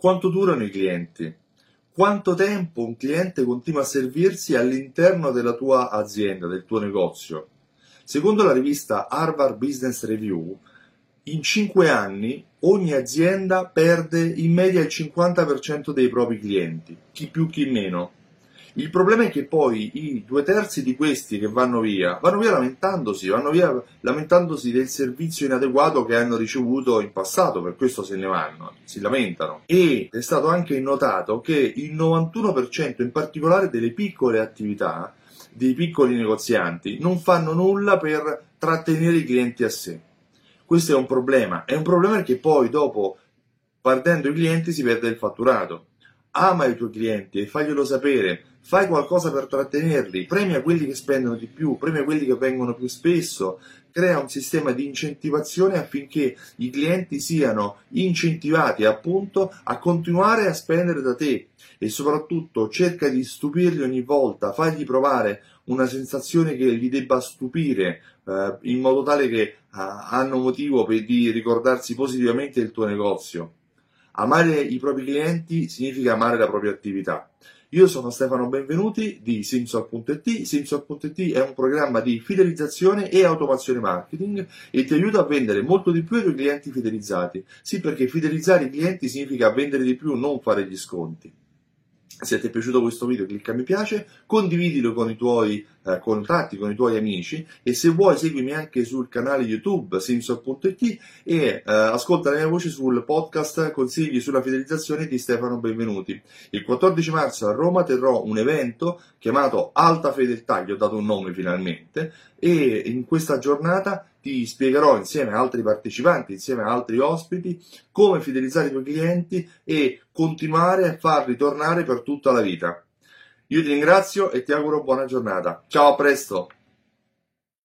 Quanto durano i clienti? Quanto tempo un cliente continua a servirsi all'interno della tua azienda, del tuo negozio? Secondo la rivista Harvard Business Review, in 5 anni ogni azienda perde in media il 50% dei propri clienti, chi più chi meno. Il problema è che poi i due terzi di questi che vanno via, vanno via lamentandosi, vanno via lamentandosi del servizio inadeguato che hanno ricevuto in passato, per questo se ne vanno, si lamentano. E è stato anche notato che il 91% in particolare delle piccole attività, dei piccoli negozianti, non fanno nulla per trattenere i clienti a sé. Questo è un problema, è un problema perché poi dopo, perdendo i clienti, si perde il fatturato ama i tuoi clienti e faglielo sapere, fai qualcosa per trattenerli, premia quelli che spendono di più, premia quelli che vengono più spesso, crea un sistema di incentivazione affinché i clienti siano incentivati appunto a continuare a spendere da te. E soprattutto cerca di stupirli ogni volta, fagli provare una sensazione che gli debba stupire eh, in modo tale che eh, hanno motivo per, di ricordarsi positivamente del tuo negozio. Amare i propri clienti significa amare la propria attività. Io sono Stefano Benvenuti di Simsol.it. Simsol.it è un programma di fidelizzazione e automazione marketing e ti aiuta a vendere molto di più ai tuoi clienti fidelizzati. Sì, perché fidelizzare i clienti significa vendere di più, non fare gli sconti. Se ti è piaciuto questo video clicca mi piace, condividilo con i tuoi eh, contatti, con i tuoi amici e se vuoi seguimi anche sul canale YouTube simsor.it e eh, ascolta la mia voce sul podcast Consigli sulla fidelizzazione di Stefano Benvenuti. Il 14 marzo a Roma terrò un evento chiamato Alta Fedeltà, gli ho dato un nome finalmente, e in questa giornata ti spiegherò insieme a altri partecipanti, insieme a altri ospiti, come fidelizzare i tuoi clienti e continuare a farli tornare per tutta la vita. Io ti ringrazio e ti auguro buona giornata. Ciao, a presto!